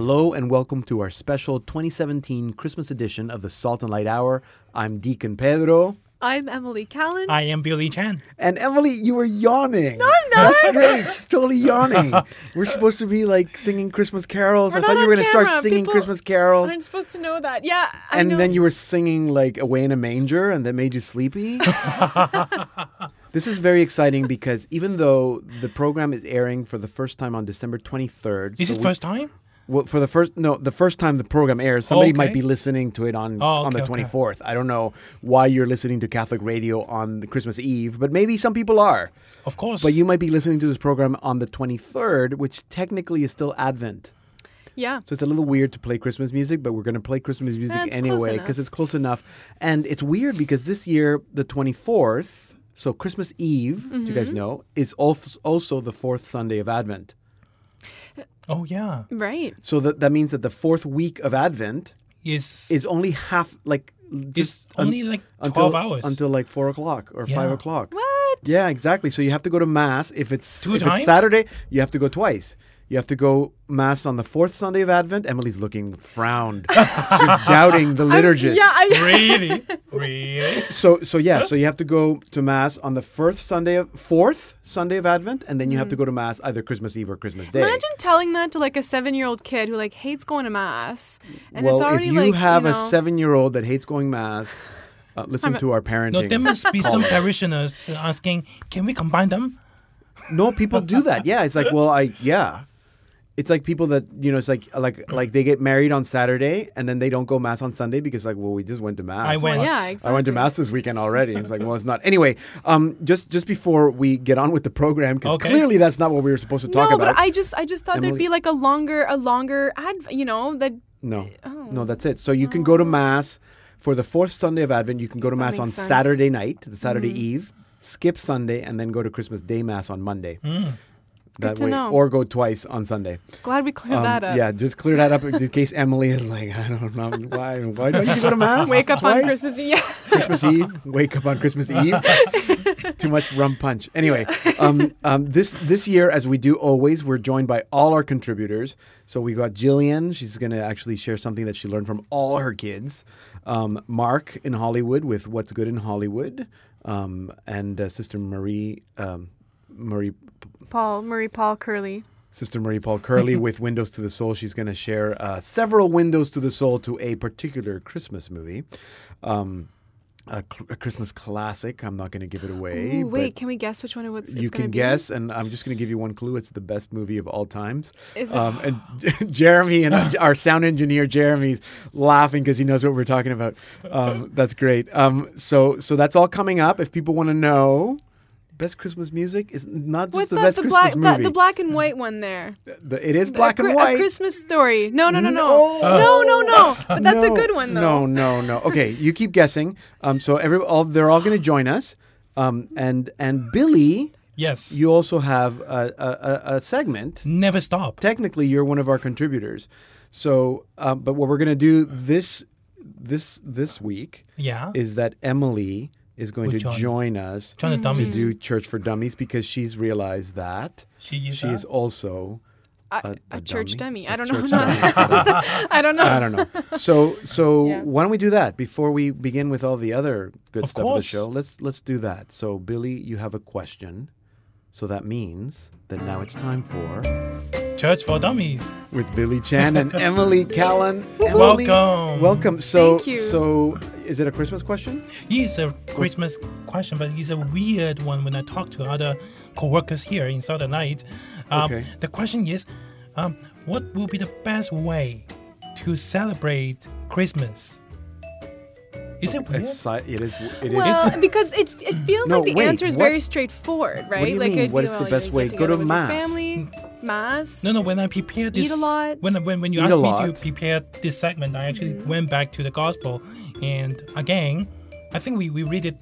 Hello and welcome to our special 2017 Christmas edition of the Salt and Light Hour. I'm Deacon Pedro. I'm Emily Callan. I am Billy Chan. And Emily, you were yawning. No, I'm not. That's great. She's totally yawning. We're supposed to be like singing Christmas carols. We're I thought not you were on going to start camera. singing People Christmas carols. aren't supposed to know that. Yeah, I And know. then you were singing like Away in a Manger and that made you sleepy. this is very exciting because even though the program is airing for the first time on December 23rd. Is so it we- first time? Well, for the first no, the first time the program airs, somebody might be listening to it on Oh, on the okay, okay. twenty fourth. I don't know why you're listening to Catholic radio on Christmas Eve, but maybe some people are. Of course. But you might be listening to this program on the twenty third, which technically is still Advent. yeah. So it's a little weird to play Christmas music, but we're going to play Christmas music anyway because it's close enough. And it's weird because this year, the 24th, so Christmas Eve, do you Mm-hmm. guys know, is als- also the fourth Sunday of Advent. Oh yeah. Right. So that, that means that the fourth week of Advent Is is only half like is just un- only like until, twelve hours. until like four o'clock or five o'clock. What? Yeah, exactly. So you have to go to mass if it's Two if times? it's Saturday. You have to go twice. You have to go mass on the fourth Sunday of Advent. Emily's looking frowned. She's doubting the liturgist. Yeah. I, really, really. So so yeah. So you have to go to mass on the first Sunday of fourth Sunday of Advent, and then you have to go to mass either Christmas Eve or Christmas Day. imagine telling that to like a seven-year-old kid who like hates going to mass, and well, it's already if you like have you a seven-year-old that hates going mass, uh, listen I'm- to our parenting. No, there must be some parishioners asking, "Can we combine them?" No, people do that. Yeah, it's like, well, I yeah. It's like people that you know. It's like like like they get married on Saturday and then they don't go mass on Sunday because like, well, we just went to mass. I went. Well, yeah, exactly. I went to mass this weekend already. It's like, well, it's not. Anyway, um, just just before we get on with the program, because Okay. clearly that's not what we were supposed to talk about. No, about. but I just I just thought Emily- there'd be like a longer a longer ad. You know that. no, Oh. no, that's it. So you can go to mass for the fourth Sunday of Advent. You can go to mass on sense. Saturday night, the Saturday Eve. Skip Sunday and then go to Christmas Day mass on Monday. That way, know. or go twice on Sunday. Glad we cleared Um, that up. Yeah, just clear that up in case Emily is like, I don't know why. Why don't you go to mass? Wake up on? Christmas Eve. Christmas Eve. Wake up on Christmas Eve. Too much rum punch. Anyway, um, um, this this year, as we do always, we're joined by all our contributors. So we got Jillian. She's going to actually share something that she learned from all her kids. Um, Mark in Hollywood with What's Good in Hollywood, um, and uh, Sister Marie. Um, Marie Paul Marie Paul Curley. Sister Marie Paul Curley with Windows to the Soul. She's going to share uh, several windows to the soul to a particular Christmas movie, um, a, cl- a Christmas classic. I'm not going to give it away. Ooh, wait, can we guess which one it was? you can guess, and I'm just going to give you one clue. It's the best movie of all times. Is it? Um, and Jeremy and our sound engineer Jeremy's laughing because he knows what we're talking about. Um, that's great. Um, so so that's all coming up. If people want to know. Best Christmas music is not just What's the that? best The Christmas black, movie. the, the black and white one there. The- it is black a, and white. A Christmas story. No, no, no, no, No. no, no, no. But that's a good one though. No, no, no. Okay, you keep guessing. Um, so every all they're all going to join us. Um, and and Billy, Yes. you also have a, a, a- a segment. Never stop. Technically, you're one of our contributors. So, um, but what we're going to do this this this week Yeah. is that Emily is going Will to join. join us Join the mm-hmm. to dummies. do Church for Dummies because she's realized that She is. she is also A, a- a, a church dummy? dummy. A I don't know. church I don't know. I don't know. So so Yeah. why don't we do that before we begin with all the other good Of stuff of the course. show? Let's let's do that. So Billy, you have a question. So that means that now it's time for Church for Dummies. with Billy Chan and Emily Callan. Emily, Welcome. Welcome. So Thank you. so is it a Christmas question? It's a Christmas question, but it's a weird one when I talk to other co-workers here in Salt and Light. Um, Okay. The question is, um, what will be the best way to celebrate Christmas? Is it weird? It's si- it is it is Well, because it it feels No, like the wait, answer is what- very straightforward, right? do you like mean? it'd What the best you way? get Go to together with your mass. Family, mass. No, no. When I prepared this, Eat a lot. When when when you Eat asked me to prepare this segment, I actually went back to the gospel, and again, I think we we read it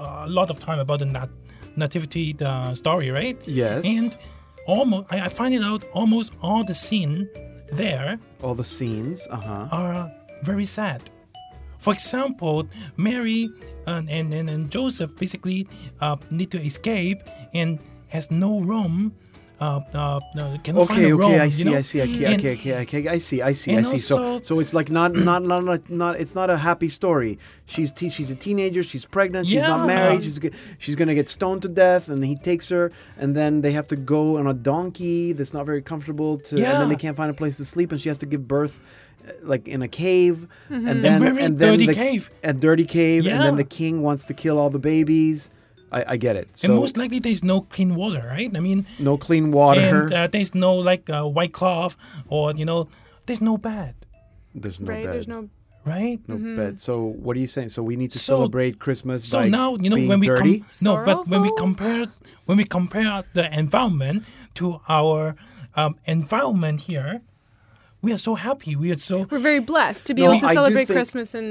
uh, a lot of time about the nat- nativity uh, story, right? Yes. And almost, I, I find it out almost all the scene there all the scenes. Uh huh. are very sad. For example, Mary and, and, and, and Joseph basically uh, need to escape and has no room uh, uh, uh, cannot find Okay, a okay, room, I you see, know? I see, okay, And- okay, okay, okay, I see, I see, I see. So, so it's like not, not, not, not, not it's not a happy story. She's te- she's a teenager, she's pregnant, she's not married, she's she's gonna get stoned to death, and he takes her, and then they have to go on a donkey that's not very comfortable to, and then they can't find a place to sleep, and she has to give birth. Like in a cave, Mm-hmm. and then very and then dirty the, cave. a dirty cave, and then the king wants to kill all the babies. I, I get it. So and most likely there's no clean water, right? I mean, no clean water. and uh, there's no like uh, white cloth or you know, there's no bed, there's no right? bed. There's no. right? No bed. So what are you saying? So we need to So- celebrate Christmas So by now you know being when we dirty. com- no, but when we compare when we compare the environment to our um, environment here, we are so happy. We are so We're very blessed to be No, able to I celebrate think- Christmas in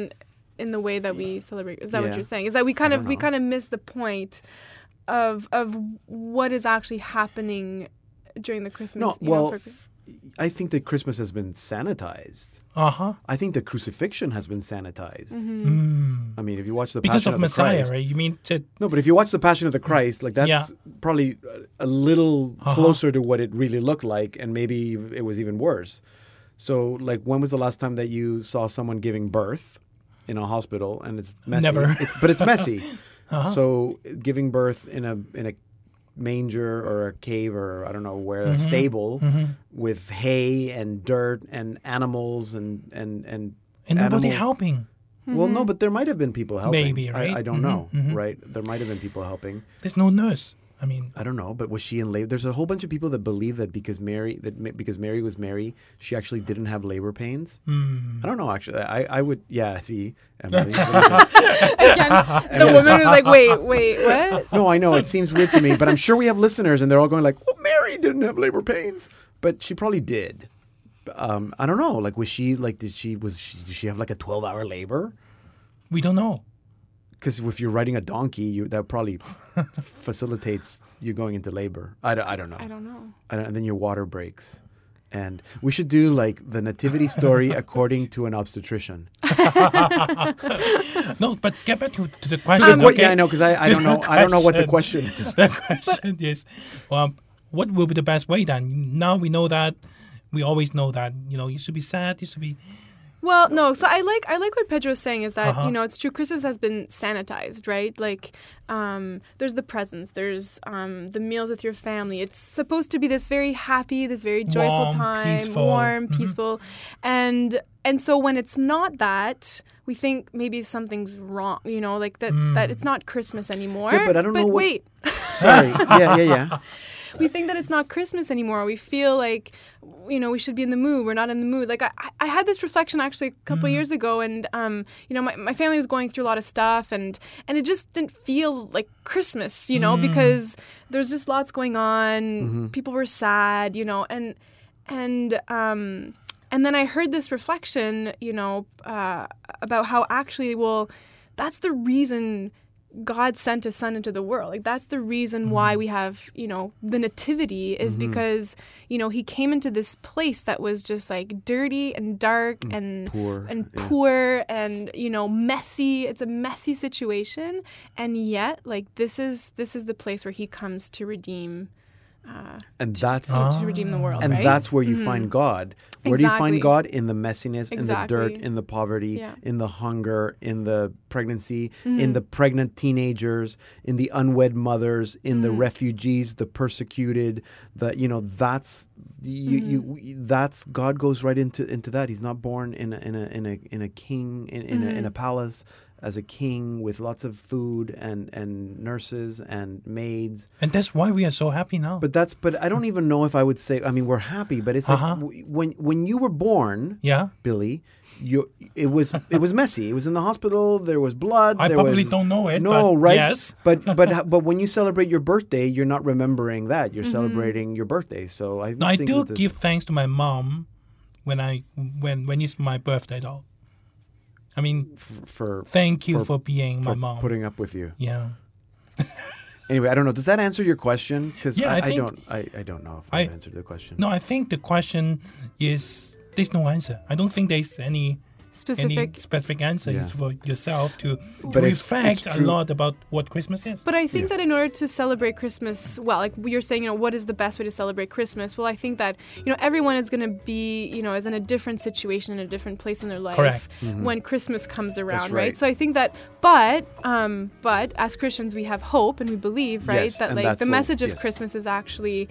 in the way that we celebrate. Is that Yeah. what you're saying? Is that we kind of don't we kind of miss the point of of what is actually happening during the Christmas? No, you know, well, for- I think that Christmas has been sanitized. uh huh I think the crucifixion has been sanitized. Mm-hmm. mm. I mean, if you watch the because Passion of the Messiah, Christ, right? You mean to no, but if you watch the Passion of the Christ, like that's Yeah. probably a a little Uh-huh. closer to what it really looked like, and maybe it was even worse. So, like, when was the last time that you saw someone giving birth in a hospital and it's messy? Never. It's, but it's messy. Uh-huh. So, giving birth in a in a manger or a cave or I don't know where Mm-hmm. a stable with hay and dirt and animals and and and and nobody animal- helping. Well, no, but there might have been people helping. Maybe, I, right? I don't Mhm, know, mhm. right? There might have been people helping. There's no nurse. I mean, I don't know, but was she in labor? There's a whole bunch of people that believe that because Mary that Ma- because Mary was Mary, she actually didn't have labor pains. mm, I don't know. Actually, I I would yeah. See, Emily. Again, the woman was like, "Wait, wait, what?" no, I know it seems weird to me, but I'm sure we have listeners and they're all going like, "Well, Mary didn't have labor pains," but she probably did. Um, I don't know. Like, was she like? Did she was she, did she have like a 12 hour labor? we don't know. Because if you're riding a donkey, you that probably facilitates you going into labor. I don't, I don't know. I don't know. I don't, and then your water breaks. And we should do like the nativity story according to an obstetrician. No, but get back to, to the question. To the okay? Yeah, I know because I, I don't know I don't know what the Question. question is. the question is, um, what will be the best way then? Now we know that. We always know that you know you should be sad. You should be Well, no. So I like I like what Pedro's saying is that Uh-huh. you know it's true. Christmas has been sanitized, right? Like, um, there's the presents, there's um, the meals with your family. It's supposed to be this very happy, this very joyful Warm, time, peaceful. warm, Mhm. peaceful, and and so when it's not that, we think maybe something's wrong. You know, like that that it's not Christmas anymore. Yeah, but I don't know what- wait, Sorry. Yeah, yeah, yeah. we think that it's not Christmas anymore. We feel like, you know, we should be in the mood. We're not in the mood. Like I, I had this reflection actually a couple years ago, and um, you know, my, my family was going through a lot of stuff, and and it just didn't feel like Christmas, you know, because there's just lots going on. People were sad, you know, and and um, and then I heard this reflection, you know, uh, about how actually, well, that's the reason God sent his son into the world. Like that's the reason Mm-hmm. why we have, you know, the nativity is because, you know, he came into this place that was just like dirty and dark and poor, and yeah. poor and, you know, messy. It's a messy situation. And yet, like this is this is the place where he comes to redeem And that's Ah. to redeem the world. and right? that's where you find God. Where do you find God? In the messiness, in the dirt, in the poverty, Yeah. Mm-hmm. in the hunger, in the pregnancy, in the pregnant teenagers, in the unwed mothers, in Mm-hmm. the refugees, the persecuted. The you know that's you, Mm-hmm. you that's God goes right into into that. He's not born in a in a in a in a king in, in, a, Mm-hmm. in a palace as a king with lots of food and and nurses and maids. and that's why we are so happy now. But that's but I don't even know if I would say. I mean, we're happy, but it's Uh-huh. like when when you were born, yeah, Billy, you it was it was messy. It was in the hospital. There was blood. I there probably was, don't know it. No, but right? Yes, But but h- but when you celebrate your birthday, you're not remembering that. You're Mm-hmm. celebrating your birthday. So I, no, I do give thanks to my mom when I when when it's my birthday though. I mean, f- for thank you for- for, being my mom. putting up with you. yeah, Anyway, I don't know. Does that answer your question? Because Yeah, I, I I don't I, I don't know if I- answered the question. no, I think the question is there's no answer. I don't think there's any specific. any specific answers Yeah. for yourself to But it's- reflect a lot about what Christmas is. But I think that in order to celebrate Christmas, well, like you're saying, you know, what is the best way to celebrate Christmas? Well, I think that you know everyone is going to be, you know, is in a different situation, in a different place in their life Correct. Mm-hmm. when Christmas comes around, right. right. So I think that, but, um, but as Christians, we have hope and we believe, right, Yes, that like that's the what- message of yes. Christmas is actually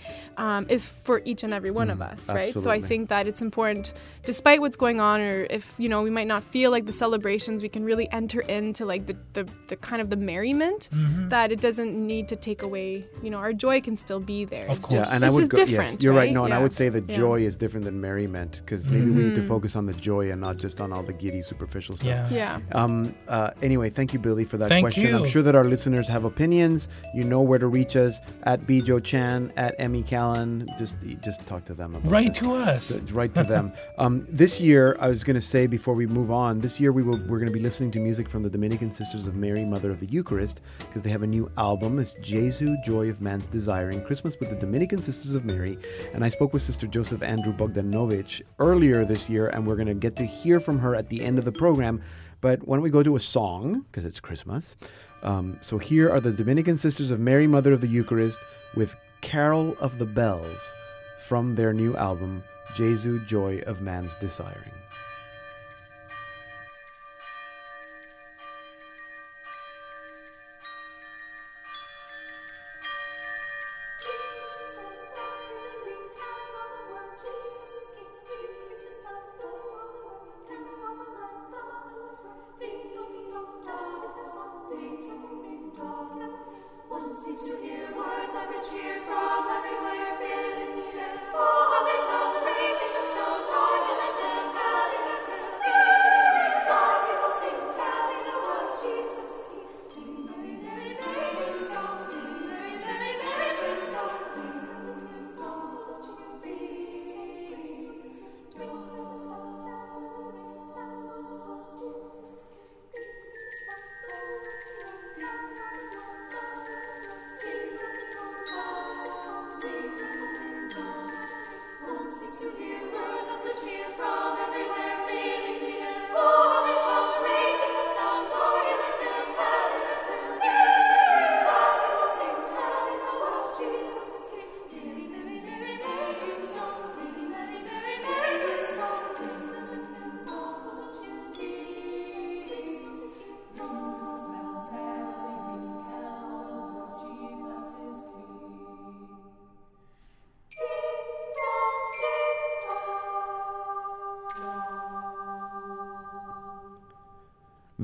is is for each and every one of mm-hmm. us, right? So I think that it's important, despite what's going on, or if you know we might not feel like the celebrations, we can really enter into like the the, the kind of the merriment Mm-hmm. that it doesn't need to take away. You know, our joy can still be there. Of It's course. Yeah, just- and I would just go. Yes, different. you're right. right? No, and I would say that Yeah. joy is different than merriment because maybe we need to focus on the joy and not just on all the giddy, superficial stuff. Mm-hmm. Yeah. Yeah. Um, uh, anyway, thank you, Billy, for that Thank question. I'm sure that our listeners have opinions. You know where to reach us at Bijo Chan, at Emmy Callan. Just just talk to them. About Right this. to us. Right to them. um, this year, I was going to say before we move on, this year we will we're going to be listening to music from the Dominican Sisters of Mary, Mother of the Eucharist, because they have a new album. It's Jesu, Joy of Man's Desiring, Christmas with the Dominican Sisters of Mary. And I spoke with Sister Joseph Andrew Bogdanowicz earlier this year, and we're going to get to hear from her at the end of the program. But why don't we go to a song because it's Christmas? Um, so here are the Dominican Sisters of Mary, Mother of the Eucharist, with Carol of the Bells from their new album, Jesu, Joy of Man's Desiring.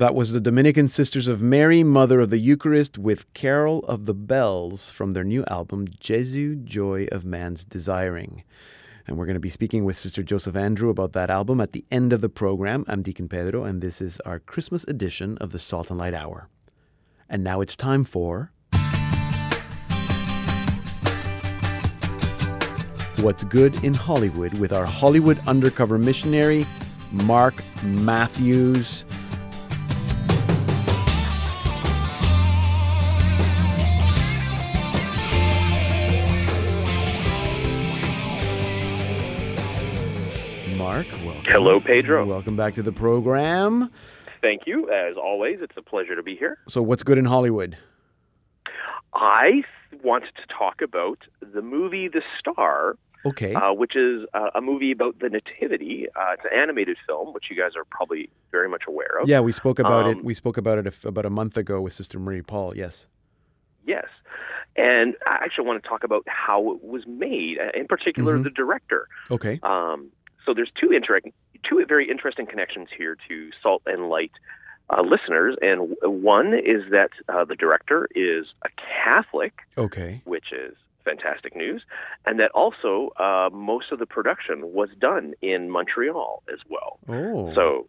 That was the Dominican Sisters of Mary, Mother of the Eucharist, with Carol of the Bells from their new album, Jesu, Joy of Man's Desiring. And we're going to be speaking with Sister Joseph Andrew about that album at the end of the program. I'm Deacon Pedro, and this is our Christmas edition of the Salt and Light Hour. And now it's time for. What's Good in Hollywood with our Hollywood undercover missionary, Mark Matthews. Hello, Pedro. Welcome back to the program. Thank you. As always, it's a pleasure to be here. So, what's good in Hollywood? I wanted to talk about the movie The Star, Okay. uh, which is uh, a movie about the Nativity. Uh, it's an animated film, which you guys are probably very much aware of. yeah, we spoke about it. um, We spoke about it a f about a month ago with Sister Marie Paul. Yes. Yes. And I actually want to talk about how it was made, uh, in particular, Mhm. the director. Okay. Um, so there's two interesting, two very interesting connections here to Salt and Light uh, listeners, and w- one is that uh, the director is a Catholic, Okay. which is fantastic news, and that also uh, most of the production was done in Montreal as well. Oh. So,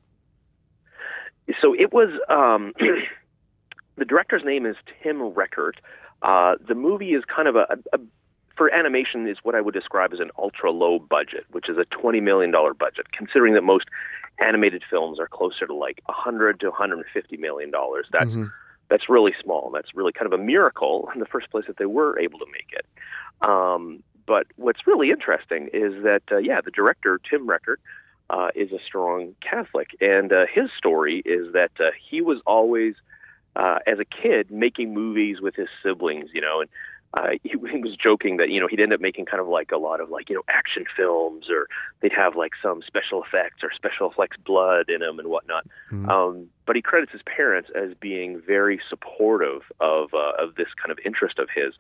so it was. Um, the director's name is Tim Reckart. Uh, the movie is kind of a, a for animation is what I would describe as an ultra low budget, which is a twenty million dollar budget, considering that most animated films are closer to like a hundred to one hundred and fifty million dollars. That's Mhm. that's really small. That's really kind of a miracle in the first place that they were able to make it. Um, but what's really interesting is that, uh, yeah, the director, Tim Reckart uh, is a strong Catholic, and uh, his story is that uh, he was always, uh, as a kid, making movies with his siblings. You know, and uh, he, he was joking that you know he'd end up making kind of like a lot of like you know action films, or they'd have like some special effects or special effects blood in them and whatnot. Mhm. Um, but he credits his parents as being very supportive of uh, of this kind of interest of his.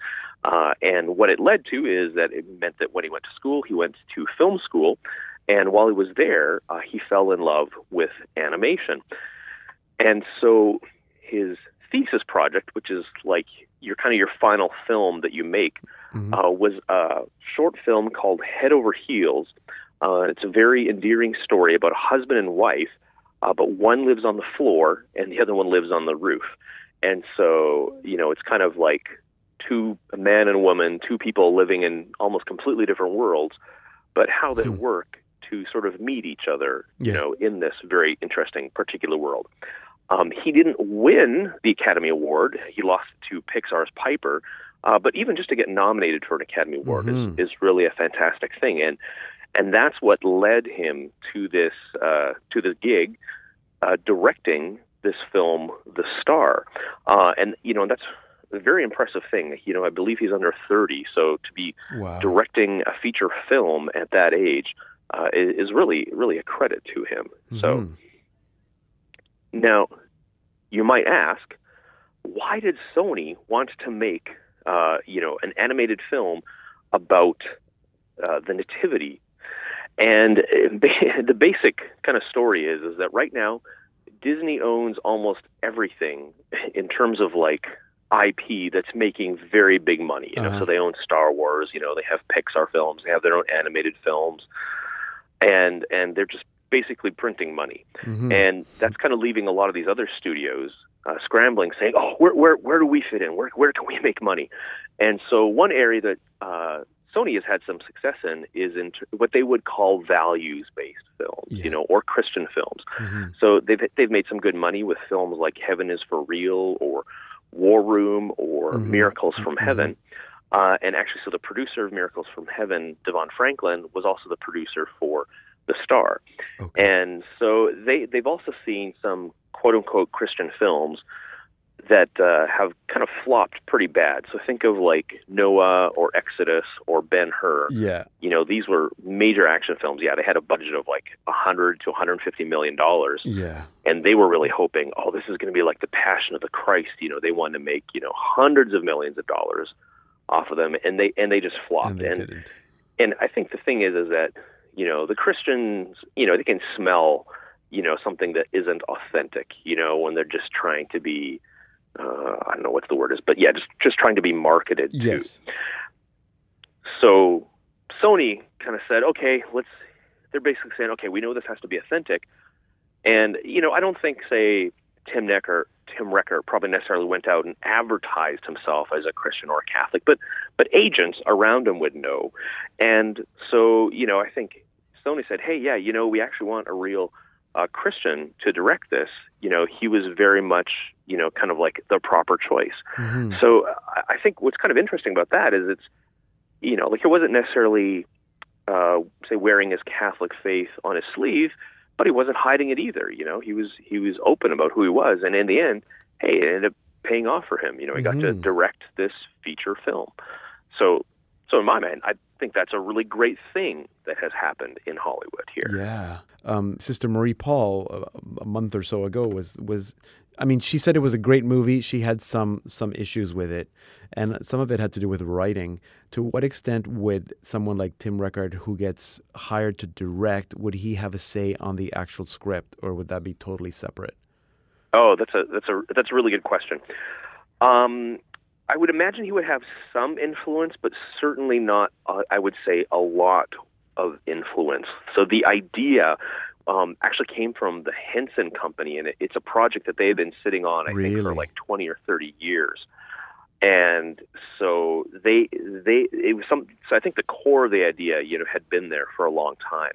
Uh, and what it led to is that it meant that when he went to school, he went to film school, and while he was there, uh, he fell in love with animation. And so his thesis project, which is like your kind of your final film that you make, Mhm. uh, was a short film called Head Over Heels. Uh, it's a very endearing story about a husband and wife, uh, but one lives on the floor and the other one lives on the roof. And so, you know, it's kind of like two a man and a woman, two people living in almost completely different worlds, but how they Hmm. work to sort of meet each other, you know, in this very interesting particular world. Um, he didn't win the Academy Award. He lost to Pixar's Piper. Uh, but even just to get nominated for an Academy Award Mhm. is, is really a fantastic thing, and and that's what led him to this uh, to the gig, uh, directing this film, The Star, uh, and you know that's a very impressive thing. You know, I believe he's under thirty, so to be Wow. directing a feature film at that age uh, is, is really really a credit to him. So. Now, you might ask, why did Sony want to make, uh, you know, an animated film about uh, the Nativity? And uh, the basic kind of story is is that right now, Disney owns almost everything in terms of like IP that's making very big money. You know, Uh-huh. so they own Star Wars. You know, they have Pixar films. They have their own animated films, and and they're just basically printing money Mhm. and that's kind of leaving a lot of these other studios uh, scrambling, saying, "Oh, where where where do we fit in? Where where can we make money?" And so one area that uh, Sony has had some success in is in t- what they would call values-based films, Yeah. you know, or Christian films. Mhm. So they've they've made some good money with films like Heaven is for Real or War Room or Mhm. Miracles from Mhm. Heaven. Uh, and actually, so the producer of Miracles from Heaven, Devon Franklin, was also the producer for The Star. Okay. And so they they've also seen some quote unquote Christian films that uh, have kind of flopped pretty bad. So think of like Noah or Exodus or Ben Hur. yeah. You know, these were major action films. Yeah, they had a budget of like a 100 to 150 million dollars, Yeah. and they were really hoping, oh, this is going to be like the Passion of the Christ. You know, they wanted to make you know hundreds of millions of dollars off of them, and they and they just flopped. And didn't. and I think the thing is, is that you know the Christians, you know, they can smell, you know, something that isn't authentic. You know, when they're just trying to be, uh, I don't know what the word is, but yeah, just just trying to be marketed to. Yes. So Sony kind of said, okay, let's. They're basically saying, okay, we know this has to be authentic, and you know, I don't think say Tim Necker, Tim Reckart probably necessarily went out and advertised himself as a Christian or a Catholic, but but agents around him would know, and so you know, I think Sony said, hey, yeah, you know, we actually want a real uh, Christian to direct this. You know, he was very much, you know, kind of like the proper choice. Mhm. So I- I think what's kind of interesting about that is it's, you know, like it wasn't necessarily, uh, say, wearing his Catholic faith on his sleeve, but he wasn't hiding it either. You know, he was he was open about who he was, and in the end, hey, it ended up paying off for him. You know, he got to Mhm. direct this feature film. So, so in my mind, I think that's a really great thing that has happened in Hollywood here. Yeah. Um, Sister Marie Paul, a, a month or so ago, was was. I mean, she said it was a great movie. She had some some issues with it, and some of it had to do with writing. To what extent would someone like Tim Reckart, who gets hired to direct, would he have a say on the actual script, or would that be totally separate? Oh, that's a that's a that's a really good question. Um, I would imagine he would have some influence, but certainly not. Uh, I would say a lot of influence. So the idea um, actually came from the Henson Company, and it, it's a project that they have been sitting on, I think, for like twenty or thirty years. And so they they it was some. So I think the core of the idea, you know, had been there for a long time.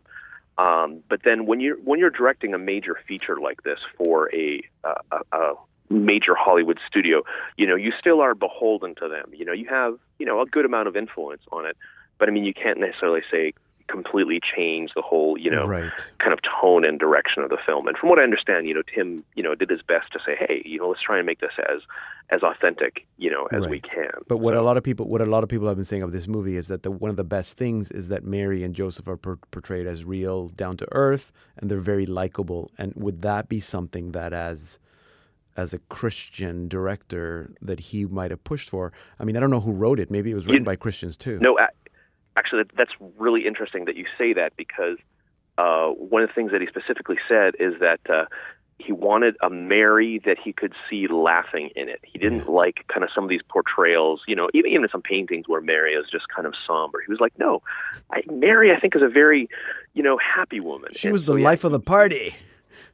Um, but then when you're when you're directing a major feature like this for a, a, a major Hollywood studio, you know you still are beholden to them. You know you have you know a good amount of influence on it, but I mean you can't necessarily say completely change the whole, you know, Right. kind of tone and direction of the film. And from what I understand, you know, Tim, you know, did his best to say, hey, you know, let's try and make this as as authentic, you know, as we can. But what So- a lot of people, what a lot of people have been saying of this movie is that the one of the best things is that Mary and Joseph are per- portrayed as real, down to earth, and they're very likable. And would that be something that, as as a Christian director, that he might have pushed for? I mean, I don't know who wrote it. Maybe it was written by Christians too. No, actually, that's really interesting that you say that because uh, one of the things that he specifically said is that uh, he wanted a Mary that he could see laughing in it. He didn't like kind of some of these portrayals, you know, even even some paintings where Mary is just kind of somber. He was like, no, I, Mary, I think is a very, you know, happy woman. She And was so, the yeah, life of the party.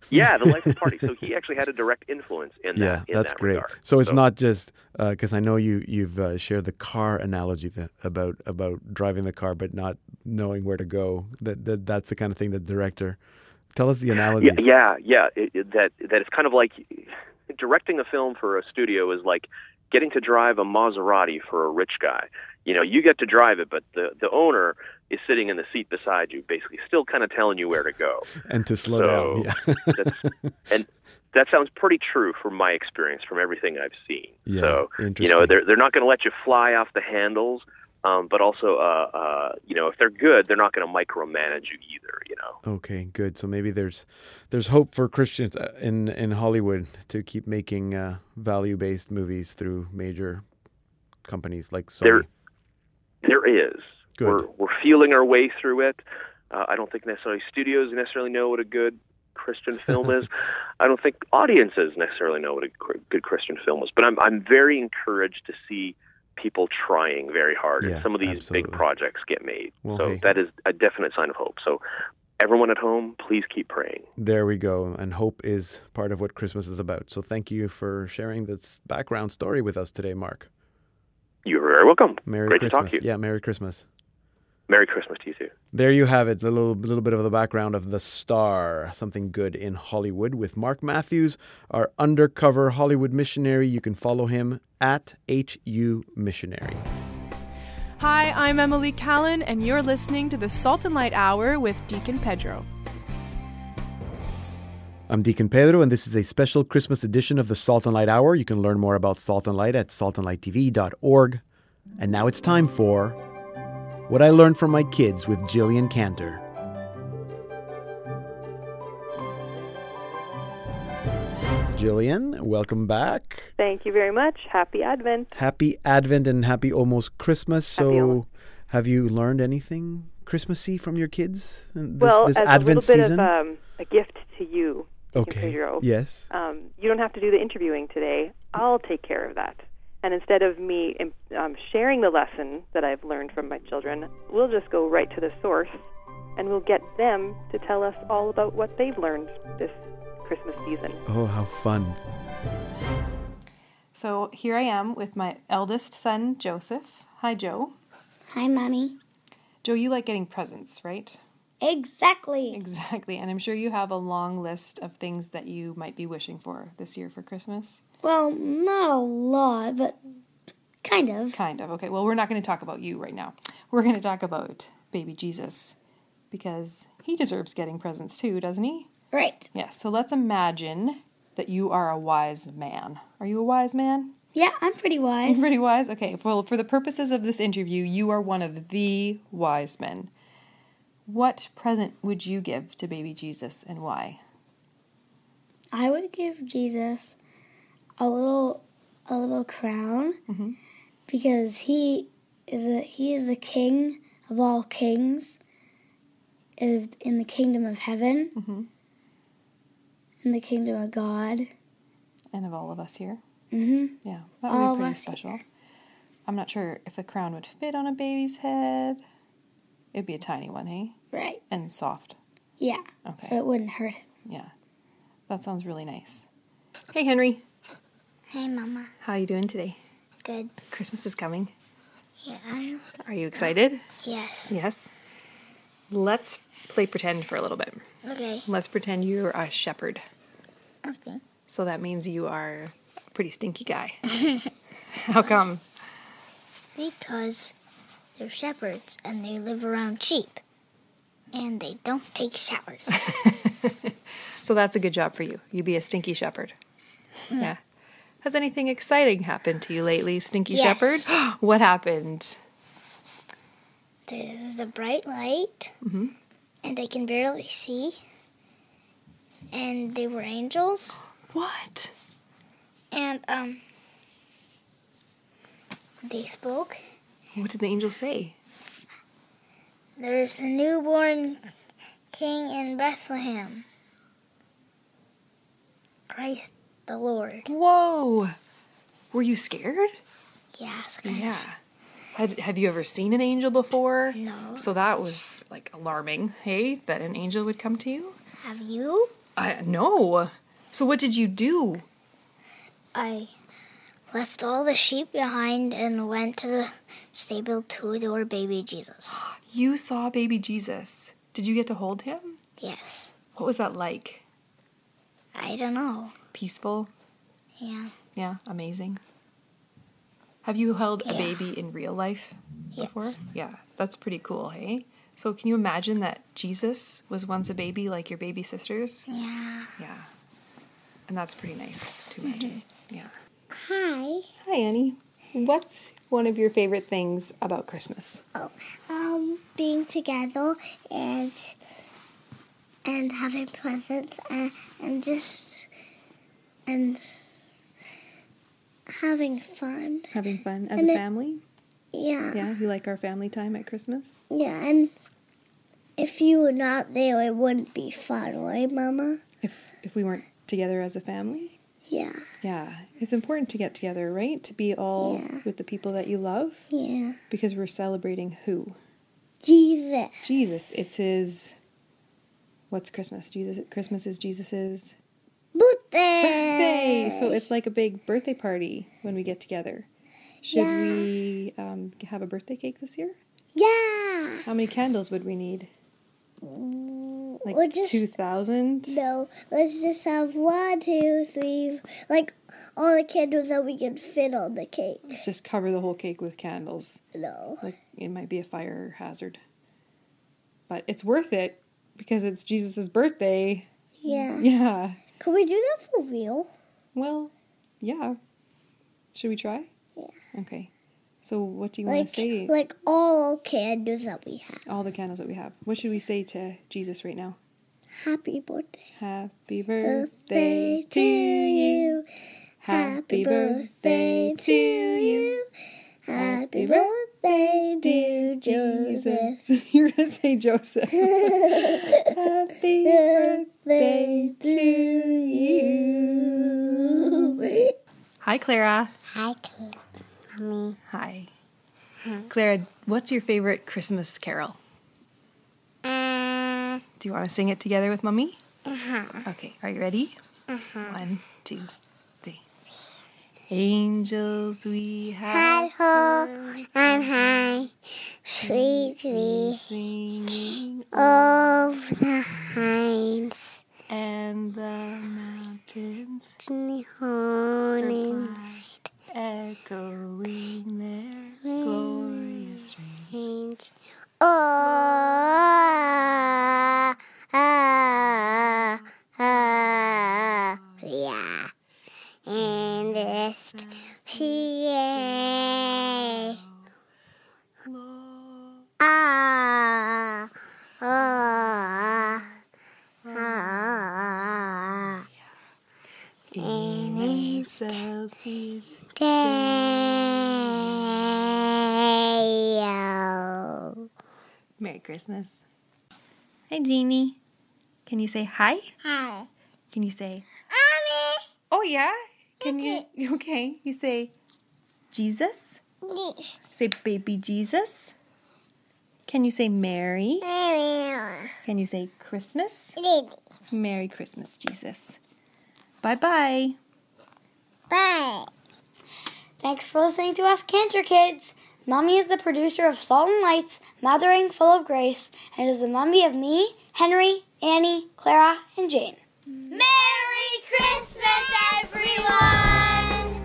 yeah, the life of the party. So he actually had a direct influence in Yeah, that. in that's that great. regard. So it's not just because I know you you've uh, shared the car analogy that, about about driving the car but not knowing where to go. That, that that's the kind of thing that director. Tell us the analogy. Yeah, yeah, yeah. It, it, that that it's kind of like directing a film for a studio is like getting to drive a Maserati for a rich guy. You know, you get to drive it, but the the owner is sitting in the seat beside you, basically still kind of telling you where to go. and to slow So, down. Yeah. That's, and that sounds pretty true from my experience, from everything I've seen. Yeah, so you know, they're they're not going to let you fly off the handles. Um, but also, uh, uh, you know, if they're good, they're not going to micromanage you either. You know. Okay, good. So maybe there's there's hope for Christians uh, in in Hollywood to keep making uh, value based movies through major companies like Sony. There- There is. Good. We're we're feeling our way through it. Uh, I don't think necessarily studios necessarily know what a good Christian film is. I don't think audiences necessarily know what a good Christian film is. But I'm I'm very encouraged to see people trying very hard, Yeah, and some of these absolutely. big projects get made. Well, so hey. that is a definite sign of hope. So everyone at home, please keep praying. There we go. And hope is part of what Christmas is about. So thank you for sharing this background story with us today, Mark. You're very welcome. Merry Great Christmas. to talk to you. Yeah, Merry Christmas. Merry Christmas to you too. There you have it, a little little bit of the background of the star, something good in Hollywood with Mark Matthews, our undercover Hollywood missionary. You can follow him at HU Missionary. Hi, I'm Emily Callan, and you're listening to the Salt and Light Hour with Deacon Pedro. I'm Deacon Pedro, and this is a special Christmas edition of the Salt and Light Hour. You can learn more about Salt and Light at saltandlighttv.org. And now it's time for What I Learned from My Kids with Jillian Cantor. Jillian, welcome back. Thank you very much. Happy Advent. Happy Advent and happy almost Christmas. So, almost. have you learned anything Christmassy from your kids this, well, this as Advent a little bit season? of um, a gift to you, Deacon okay. Pedro. Yes. Um, you don't have to do the interviewing today. I'll take care of that. And instead of me um, sharing the lesson that I've learned from my children, we'll just go right to the source and we'll get them to tell us all about what they've learned this Christmas season. Oh, how fun. So here I am with my eldest son, Joseph. Hi, Joe. Hi, Mommy. Joe, you like getting presents, right? Exactly. Exactly. And I'm sure you have a long list of things that you might be wishing for this year for Christmas. Well, not a lot, but kind of. Kind of. Okay. Well, we're not going to talk about you right now. We're going to talk about baby Jesus because he deserves getting presents too, doesn't he? Right. Yes. So let's imagine that you are a wise man. Are you a wise man? Yeah, I'm pretty wise. Pretty wise? Okay. Well, for the purposes of this interview, you are one of the wise men. What present would you give to baby Jesus and why? I would give Jesus a little a little crown because he is a, he is the king of all kings in in the kingdom of heaven. In the kingdom of God. And of all of us here? hmm Yeah, that would All be pretty special. I'm not sure if the crown would fit on a baby's head. It'd be a tiny one, hey? Right. And soft. Yeah. Okay. So it wouldn't hurt him. Yeah. That sounds really nice. Hey Henry, Hey, Mama. how are you doing today? Good. Christmas is coming. Yeah. Are you excited? Yes. Yes. Let's play pretend for a little bit. Okay. Let's pretend you're a shepherd. Okay. So that means you are a pretty stinky guy. How come? Because they're shepherds and they live around sheep. and they don't take showers. So that's a good job for you. You be a stinky shepherd. Yeah. Has anything exciting happened to you lately, Stinky Yes. Shepherd? what happened? There's a bright light, and they can barely see. And they were angels, What? and um, they spoke. What did the angel say? There's a newborn king in Bethlehem. Christ the Lord. Whoa. Were you scared? Yes. Yeah. Had, have you ever seen an angel before? No. So that was like alarming, hey, that an angel would come to you? Have you? I no. So what did you do? I left all the sheep behind and went to the stable to adore baby Jesus. You saw baby Jesus. Did you get to hold him? Yes. What was that like? I don't know. Peaceful? Yeah. Yeah, amazing. Have you held a baby in real life before? Yes. Yeah, that's pretty cool, hey? So can you imagine that Jesus was once a baby like your baby sisters? Yeah. Yeah. And that's pretty nice to imagine. Mm-hmm. Yeah. Hi. Hi, Annie. What's one of your favorite things about Christmas? Oh, um, being together and and having presents and, and just and having fun. Having fun as And a it- family? Yeah. Yeah, you like our family time at Christmas? Yeah, and if you were not there, it wouldn't be fun, right, Mama? If if we weren't together as a family? Yeah. Yeah, it's important to get together, right? To be all Yeah. with the people that you love Yeah. because we're celebrating who? Jesus. Jesus. It's his What's Christmas? Jesus Christmas is Jesus's Birthday. birthday. So it's like a big birthday party when we get together. Should we um, have a birthday cake this year? Yeah. How many candles would we need? Like We'll just- two thousand. No, let's just have one, two, three, like all the candles that we can fit on the cake. Just cover the whole cake with candles. No. Like it might be a fire hazard, but it's worth it because it's Jesus' birthday. Yeah. Yeah. Can we do that for real? Well, yeah. Should we try? Yeah. Okay. So what do you want to say? like all candles that we have. All the candles that we have. What should we say to Jesus right now? Happy birthday. Happy Birthday birthday to you. Happy birthday to you. Happy birthday, dear Joseph. You're gonna say Joseph. Happy birthday to you. Hi, Clara. Hi, Mommy. Hi. Clara, what's your favorite Christmas carol? Uh, Do you want to sing it together with Mummy? uh-huh. Okay, are you ready? One, two, three. Angels we have ho and hi, sweet sweet singing of the hinds, and the mountains honing echoing their glorious hinds. Oh, ah, ah, ah, yeah. And this PA. Ah, ah, ah. In excelsis Deo. Merry Christmas. Hi, Jeannie. Can you say hi? Hi. Can you say, Mommy. oh yeah? Can you, okay, you say Jesus? Yes. Say baby Jesus. Can you say Mary? Mary. Can you say Christmas? Merry Christmas, Jesus. Bye bye. Bye. Thanks for listening to us, Cantor Kids. Mommy is the producer of Salt and Lights, Mothering Full of Grace, and is the mommy of me, Henry, Annie, Clara, and Jane. Merry Christmas, everyone!